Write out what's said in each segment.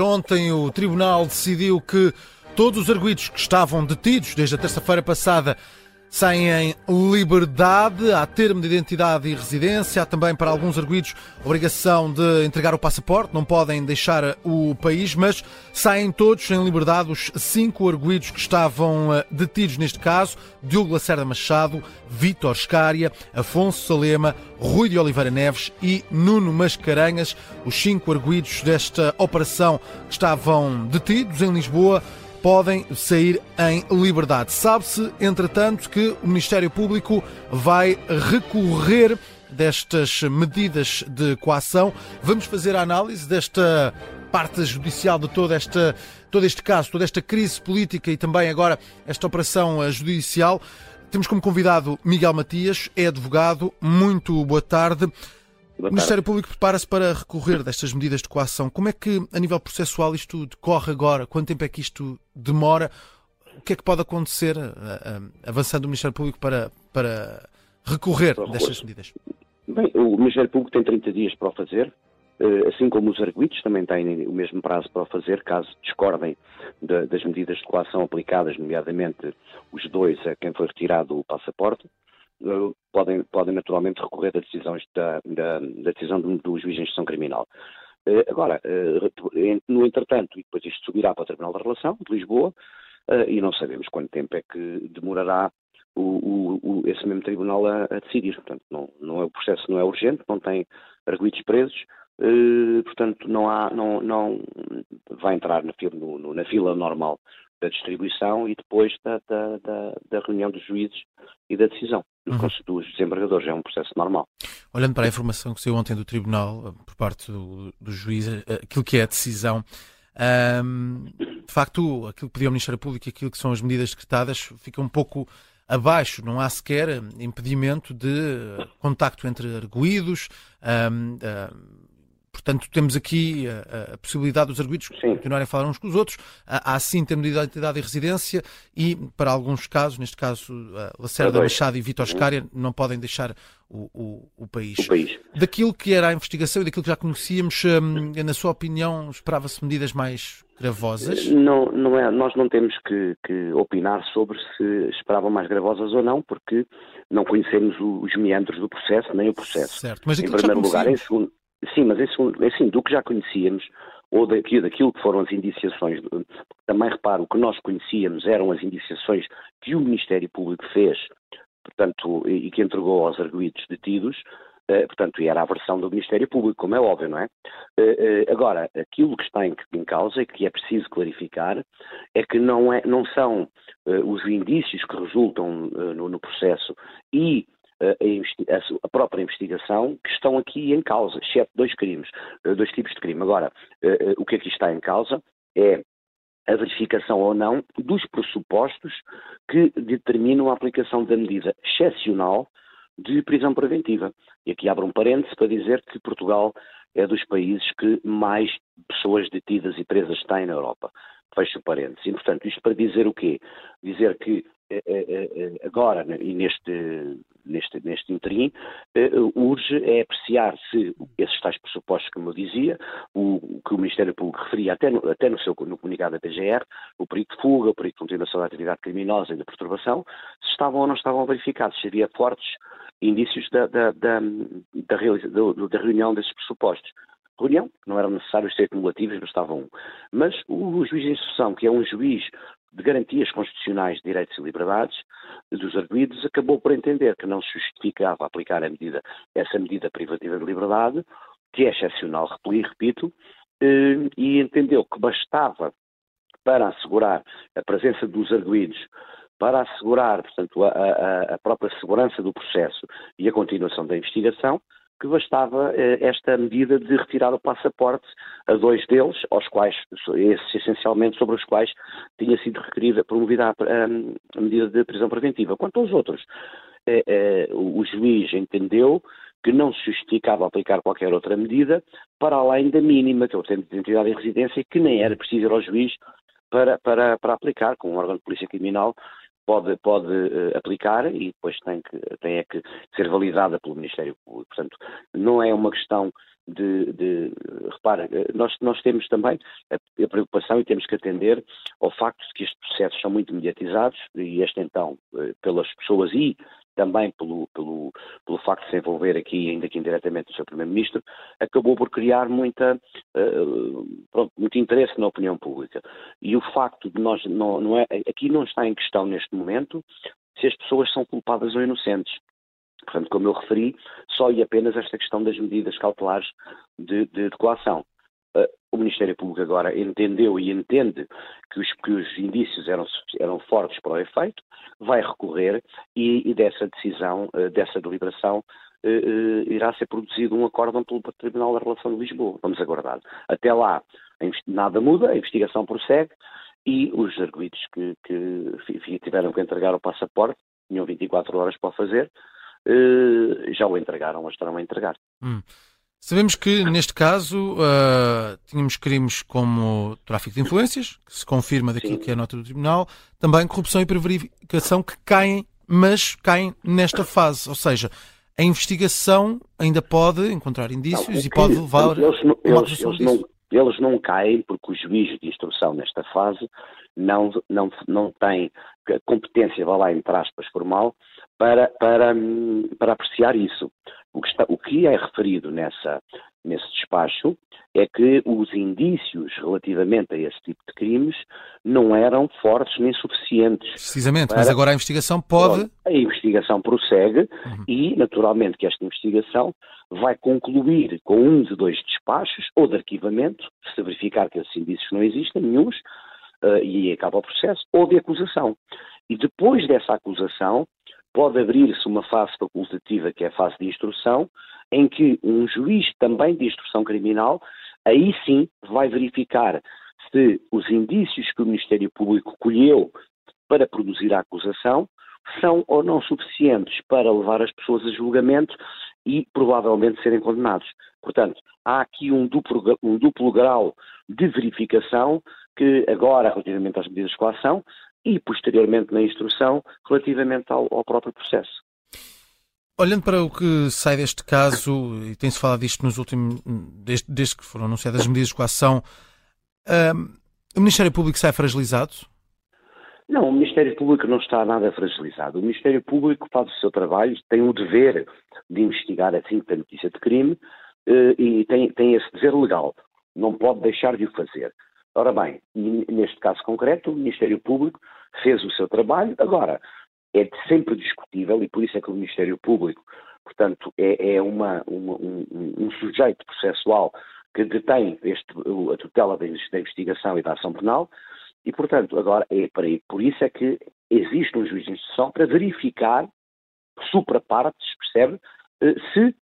Ontem o Tribunal decidiu que todos os arguídos que estavam detidos desde a terça-feira passada saem em liberdade, há termo de identidade e residência, há também para alguns arguídos obrigação de entregar o passaporte, não podem deixar o país, mas saem todos em liberdade os cinco arguídos que estavam eh, detidos neste caso, Diogo Lacerda Machado, Vítor Escária, Afonso Salema, Rui de Oliveira Neves e Nuno Mascarenhas, os cinco arguídos desta operação que estavam detidos em Lisboa, podem sair em liberdade. Sabe-se, entretanto, que o Ministério Público vai recorrer destas medidas de coação. Vamos fazer a análise desta parte judicial de toda esta, todo este caso, toda esta crise política e também agora esta operação judicial. Temos como convidado Miguel Matias, é advogado. Muito boa tarde. O Ministério Público prepara-se para recorrer destas medidas de coação. Como é que, a nível processual, isto decorre agora? Quanto tempo é que isto demora? O que é que pode acontecer, avançando o Ministério Público para, para recorrer destas medidas? Bem, o Ministério Público tem 30 dias para o fazer, eh, assim como os arguidos também têm o mesmo prazo para o fazer, caso discordem das medidas de coação aplicadas, nomeadamente os dois a quem foi retirado o passaporte podem, podem naturalmente recorrer da decisão, da, da, da decisão do, do juiz de instrução criminal. Uh, agora, uh, no entretanto, e depois isto subirá para o Tribunal da Relação de Lisboa, uh, e não sabemos quanto tempo é que demorará o, o, esse mesmo Tribunal a, a, decidir. Portanto, não, não é, o processo não é urgente, não tem arguidos presos, portanto, não há, não, não vai entrar na no, na fila normal da distribuição e depois da, da, da, da reunião dos juízes e da decisão uhum. dos desembargadores. É um processo normal. Olhando para a informação que saiu ontem do Tribunal, eh, por parte do, do juiz, eh, aquilo que é a decisão, um, de facto, aquilo que pediu o Ministério Público e aquilo que são as medidas decretadas fica um pouco abaixo, não há sequer impedimento de contacto entre arguídos, um, um, Portanto, temos aqui a, a possibilidade dos arguidos continuarem a falar uns com os outros. Há, sim termo de identidade e residência e, para alguns casos, neste caso Lacerda Machado e Vitor Scária, não podem deixar o, o, o, país. o, país. Daquilo que era a investigação e daquilo que já conhecíamos, hum, na sua opinião, esperava-se medidas mais gravosas? Não, não é, nós não temos que, que, opinar sobre se esperavam mais gravosas ou não, porque não conhecemos os meandros do processo, nem o processo. Certo, mas em primeiro lugar, em segundo, Sim, mas isso, assim, do que já conhecíamos, ou daquilo, daquilo que foram as indiciações, também reparo, o que nós conhecíamos eram as indiciações que o Ministério Público fez, portanto, e que entregou aos arguídos detidos, Uh, portanto, era a versão do Ministério Público, como é óbvio, não é? Uh, uh, agora, aquilo que está em, causa e que é preciso clarificar é que não, é, não são os indícios que resultam no, processo e a, a, própria investigação que estão aqui em causa, exceto dois crimes, eh, dois tipos de crime. Agora, eh, eh, o que aqui está em causa é a verificação ou não dos pressupostos que determinam a aplicação da medida excepcional de prisão preventiva. E aqui abro um parênteses para dizer que Portugal é dos países que mais pessoas detidas e presas têm na Europa. Fecho parênteses. E, portanto, isto para dizer o quê? Dizer que agora, e neste, neste, neste interim, urge é apreciar se esses tais pressupostos, como eu dizia, o, que o Ministério Público referia até no, até no seu no comunicado da PGR, o perigo de fuga, o perigo de continuação da atividade criminosa e da perturbação, se estavam ou não estavam verificados, se havia fortes indícios da, da, da, da, da reunião desses pressupostos reunião, não eram necessários ser cumulativos, bastava um. Mas o juiz de instrução, que é um juiz de garantias constitucionais de direitos e liberdades dos arguídos, acabou por entender que não se justificava aplicar medida, essa medida privativa de liberdade, que é excepcional, repito, eh, e entendeu que bastava para assegurar a presença dos arguídos, para assegurar, portanto, a, a, a própria segurança do processo e a continuação da investigação, que bastava eh, esta medida de retirar o passaporte a dois deles, aos quais, esses essencialmente sobre os quais tinha sido requerida, promovida a, a, medida de prisão preventiva. Quanto aos outros, eh, eh, o juiz entendeu que não se justificava aplicar qualquer outra medida para além da mínima, que é o tempo de identidade e residência, que nem era preciso ir ao juiz para, para, para aplicar, com um órgão de polícia criminal pode, pode uh, aplicar e depois tem que, tem é que ser validada pelo Ministério Público. Portanto, não é uma questão de, de repara, nós, nós temos também a, a, preocupação e temos que atender ao facto de que estes processos são muito mediatizados e este então, pelas pessoas e também pelo, pelo, pelo facto de se envolver aqui, ainda que indiretamente, o seu Primeiro-Ministro, acabou por criar muita, uh, pronto, muito interesse na opinião pública. E o facto de nós, não, não é, aqui não está em questão neste momento se as pessoas são culpadas ou inocentes. Portanto, como eu referi, só e apenas esta questão das medidas cautelares de, de, de coação. O Ministério Público agora entendeu e entende que os, que os indícios eram, eram, fortes para o efeito, vai recorrer e, e dessa decisão, uh, dessa deliberação, uh, irá ser produzido um acórdão pelo Tribunal da Relação de Lisboa. Vamos aguardar. Até lá, nada muda, a investigação prossegue e os arguidos que, que tiveram que entregar o passaporte, tinham 24 horas para fazer, já o entregaram ou estarão a entregar. Hum. Sabemos que, neste caso, uh, tínhamos crimes como tráfico de influências, que se confirma daquilo Sim. que é a nota do Tribunal, também corrupção e prevaricação que caem, mas caem nesta fase. Ou seja, a investigação ainda pode encontrar indícios não, e pode levar eles, não, eles, eles, não, eles não caem porque o juiz de instrução nesta fase não, não, não tem competência, vá lá entre aspas, formal, para, para, para apreciar isso. O que, está, o que é referido nessa, nesse despacho é que os indícios relativamente a esse tipo de crimes não eram fortes nem suficientes. Precisamente, para... mas agora a investigação pode. A investigação prossegue uhum. e, naturalmente, que esta investigação vai concluir com um de dois despachos, ou de arquivamento, se verificar que esses indícios não existem, nenhums, uh, e acaba o processo, ou de acusação. E depois dessa acusação, pode abrir-se uma fase facultativa, que é a fase de instrução, em que um juiz também de instrução criminal, aí sim vai verificar se os indícios que o Ministério Público colheu para produzir a acusação são ou não suficientes para levar as pessoas a julgamento e provavelmente serem condenados. Portanto, há aqui um duplo, um duplo grau de verificação que agora, relativamente às medidas de coação, e posteriormente na instrução relativamente ao, ao próprio processo. Olhando para o que sai deste caso, e tem-se falado disto nos últimos, desde, desde, que foram anunciadas as medidas de coação, um, o Ministério Público sai fragilizado? Não, o Ministério Público não está nada fragilizado. O Ministério Público faz o seu trabalho, tem o dever de investigar assim que tem notícia de crime eh, e tem, tem esse dever legal. Não pode deixar de o fazer. Ora bem, neste caso concreto, o Ministério Público fez o seu trabalho. Agora, é sempre discutível, e por isso é que o Ministério Público, portanto, é, é uma, uma, um, um, sujeito processual que detém este, a tutela da investigação e da ação penal, e, portanto, agora é para por isso é que existe um juiz de instrução para verificar, supra partes, percebe, eh, se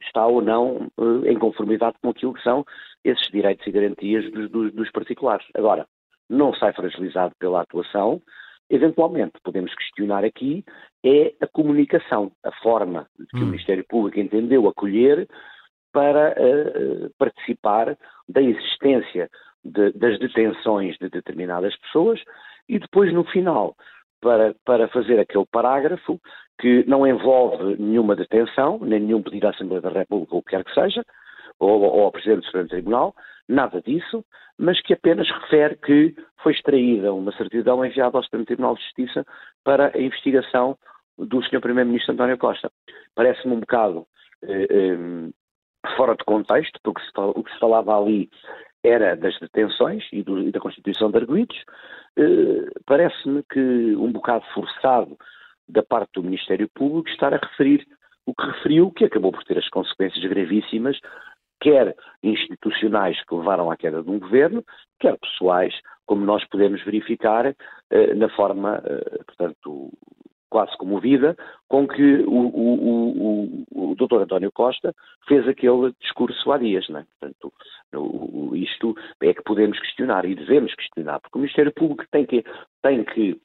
está ou não em conformidade com aquilo que são esses direitos e garantias dos, dos, dos particulares. Agora, não sai fragilizado pela atuação, eventualmente podemos questionar aqui é a comunicação, a forma que hum. o Ministério Público entendeu acolher para uh, participar da existência de, das detenções de determinadas pessoas e depois no final para, para fazer aquele parágrafo que não envolve nenhuma detenção, nem nenhum pedido à Assembleia da República, ou o que quer que seja, ou, ou ao Presidente do Supremo Tribunal, nada disso, mas que apenas refere que foi extraída uma certidão enviada ao Supremo Tribunal de Justiça para a investigação do Sr. Primeiro-Ministro António Costa. Parece-me um bocado eh, eh, fora de contexto, porque o que se falava ali era das detenções e, do, e da constituição de arguidos. Eh, Parece-me que um bocado forçado da parte do Ministério Público estar a referir o que referiu, que acabou por ter as consequências gravíssimas, quer institucionais que levaram à queda de um governo, quer pessoais, como nós podemos verificar eh, na forma, eh, portanto, quase comovida, com que o, o, o, o Dr. António Costa fez aquele discurso há dias. Não é? Portanto, isto é que podemos questionar e devemos questionar, porque o Ministério Público tem que, tem que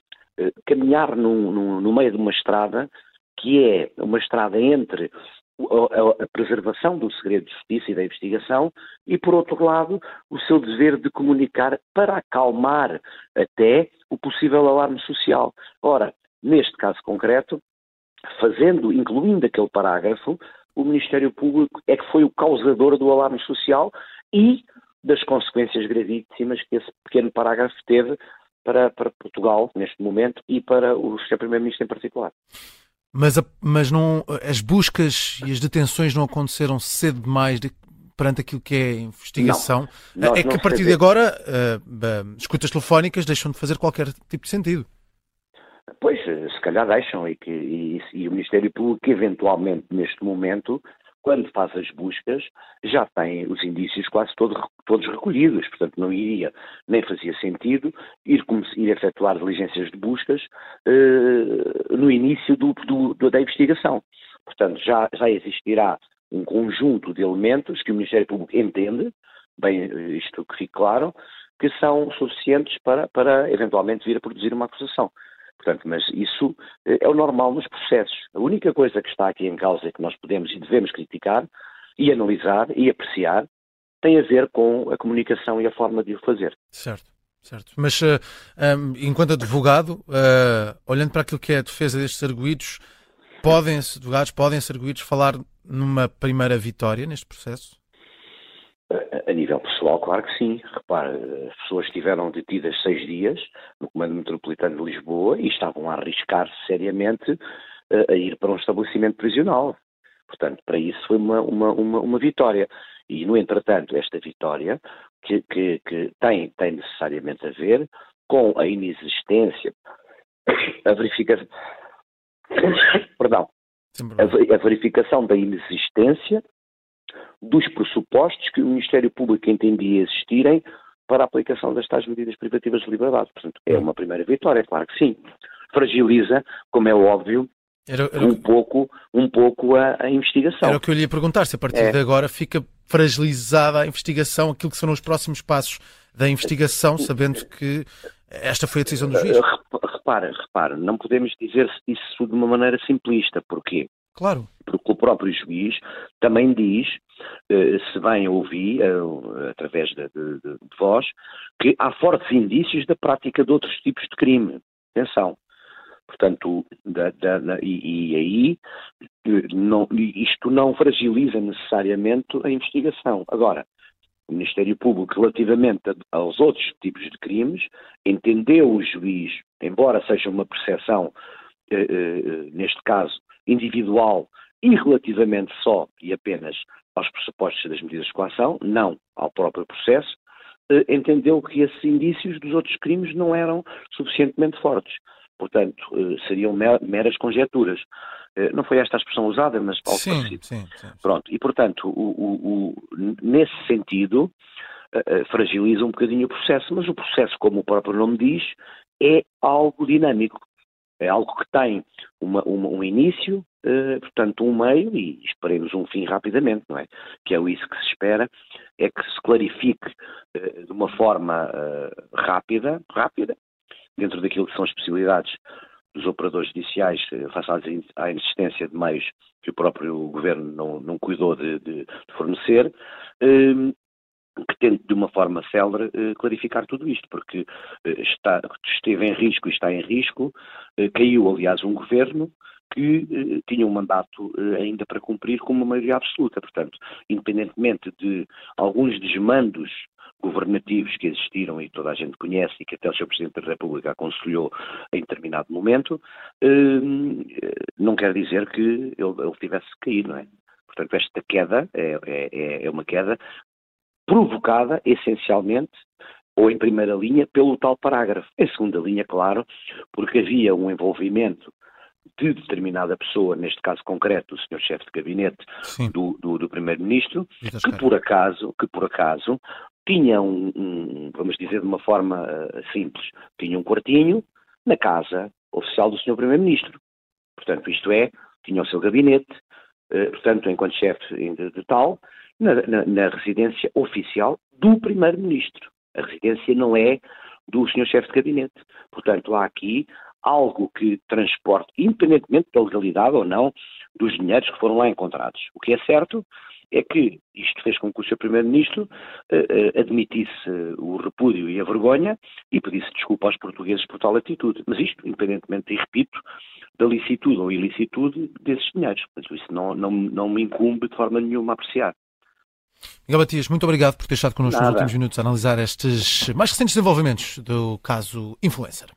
caminhar no, no, no meio de uma estrada que é uma estrada entre a, a, preservação do segredo de justiça e da investigação e, por outro lado, o seu dever de comunicar para acalmar até o possível alarme social. Ora, neste caso concreto, fazendo, incluindo aquele parágrafo, o Ministério Público é que foi o causador do alarme social e das consequências gravíssimas que esse pequeno parágrafo teve para, para Portugal, neste momento, e para o Sr. Primeiro-Ministro em particular. Mas, a, mas não, as buscas e as detenções não aconteceram cedo demais de, perante aquilo que é a investigação? Não, é que a partir de agora uh, uh, escutas telefónicas deixam de fazer qualquer tipo de sentido. Pois, se calhar deixam e, que, e, e o Ministério Público, eventualmente, neste momento, quando faz as buscas, já tem os indícios quase todo, todos recolhidos, portanto não iria, nem fazia sentido ir, ir efetuar diligências de buscas uh, no início do, do, da investigação. Portanto, já, já existirá um conjunto de elementos que o Ministério Público entende, bem isto que fique claro, que são suficientes para, para eventualmente vir a produzir uma acusação. Portanto, mas isso eh, é o normal nos processos. A única coisa que está aqui em causa e que nós podemos e devemos criticar e analisar e apreciar tem a ver com a comunicação e a forma de o fazer. Certo. Certo. Mas, uh, eh, um, enquanto advogado, uh, olhando para aquilo que é a defesa destes arguídos, podem advogados, podem ser arguídos falar numa primeira vitória neste processo? A nível pessoal, claro que sim. Repare, as pessoas estiveram detidas seis dias no Comando Metropolitano de Lisboa e estavam a arriscar-se seriamente eh, a ir para um estabelecimento prisional. Portanto, para isso foi uma, uma, uma, uma vitória. E, no entretanto, esta vitória, que, que, que tem, tem necessariamente a ver com a inexistência, a verificação. Perdão. A verificação da inexistência dos pressupostos que o Ministério Público entendia existirem para a aplicação das tais medidas privativas de liberdade. Portanto, é uma primeira vitória, claro que sim. Fragiliza, como é óbvio, era, era... um pouco, um pouco a, a, investigação. Era o que eu lhe ia perguntar, se a partir é. de agora fica fragilizada a investigação, aquilo que serão os próximos passos da investigação, sabendo que esta foi a decisão do juiz. Repara, repara, não podemos dizer isso de uma maneira simplista. Porquê? Claro. Porque o próprio juiz também diz, eh, se bem ouvi, eh, através de, de, de, voz, que há fortes indícios da prática de outros tipos de crime. Atenção. Portanto, da, da, da, e, e, aí não, isto não fragiliza necessariamente a investigação. Agora, o Ministério Público, relativamente aos outros tipos de crimes, entendeu o juiz, embora seja uma percepção, eh, eh, neste caso, individual e relativamente só e apenas aos pressupostos das medidas de coação, não ao próprio processo, eh, entendeu que esses indícios dos outros crimes não eram suficientemente fortes. Portanto, eh, seriam meras conjecturas. Eh, não foi esta a expressão usada, mas algo sim, parecido. Sim, sim, Pronto, e portanto, o, o, o, nesse sentido, fragiliza um bocadinho o processo, mas o processo, como o próprio nome diz, é algo dinâmico. É algo que tem uma, uma, um início, uh, portanto, um meio e esperemos um fim rapidamente, não é? Que é isso que se espera, é que se clarifique uh, de uma forma uh, rápida, rápida, dentro daquilo que são as possibilidades dos operadores judiciais face à insistência de meios que o próprio governo não, não cuidou de, de, de fornecer, que tente de uma forma célere eh, clarificar tudo isto, porque eh, está, esteve em risco e está em risco, eh, caiu aliás um governo que tinha um mandato ainda para cumprir com uma maioria absoluta. Portanto, independentemente de alguns desmandos governativos que existiram e toda a gente conhece e que até o Sr. Presidente da República aconselhou em determinado momento, não quer dizer que ele, ele tivesse cair, não é? Portanto, esta queda é, é, é uma queda provocada essencialmente ou em primeira linha pelo tal parágrafo. Em segunda linha, claro, porque havia um envolvimento de determinada pessoa, neste caso concreto, o senhor chefe de gabinete do, do, do primeiro-ministro, que por acaso, que por acaso tinha um, um, vamos dizer de uma forma uh, simples, tinha um quartinho na casa oficial do senhor primeiro-ministro. Portanto, isto é, tinha o seu gabinete, uh, portanto, enquanto chefe de, de tal, na, na, residência oficial do Primeiro-Ministro. A residência não é do Sr. Chefe de Gabinete. Portanto, há aqui algo que transporte, independentemente da legalidade ou não, dos dinheiros que foram lá encontrados. O que é certo é que isto fez com que o Sr. Primeiro-Ministro uh, uh, admitisse uh, o repúdio e a vergonha e pedisse desculpa aos portugueses por tal atitude. Mas isto, independentemente, e repito, da licitude ou ilicitude desses dinheiros. Mas isso não, não, não me incumbe de forma nenhuma apreciar. Miguel Matias, muito obrigado por ter estado connosco Nada. nos últimos minutos a analisar estes mais recentes desenvolvimentos do caso Influencer.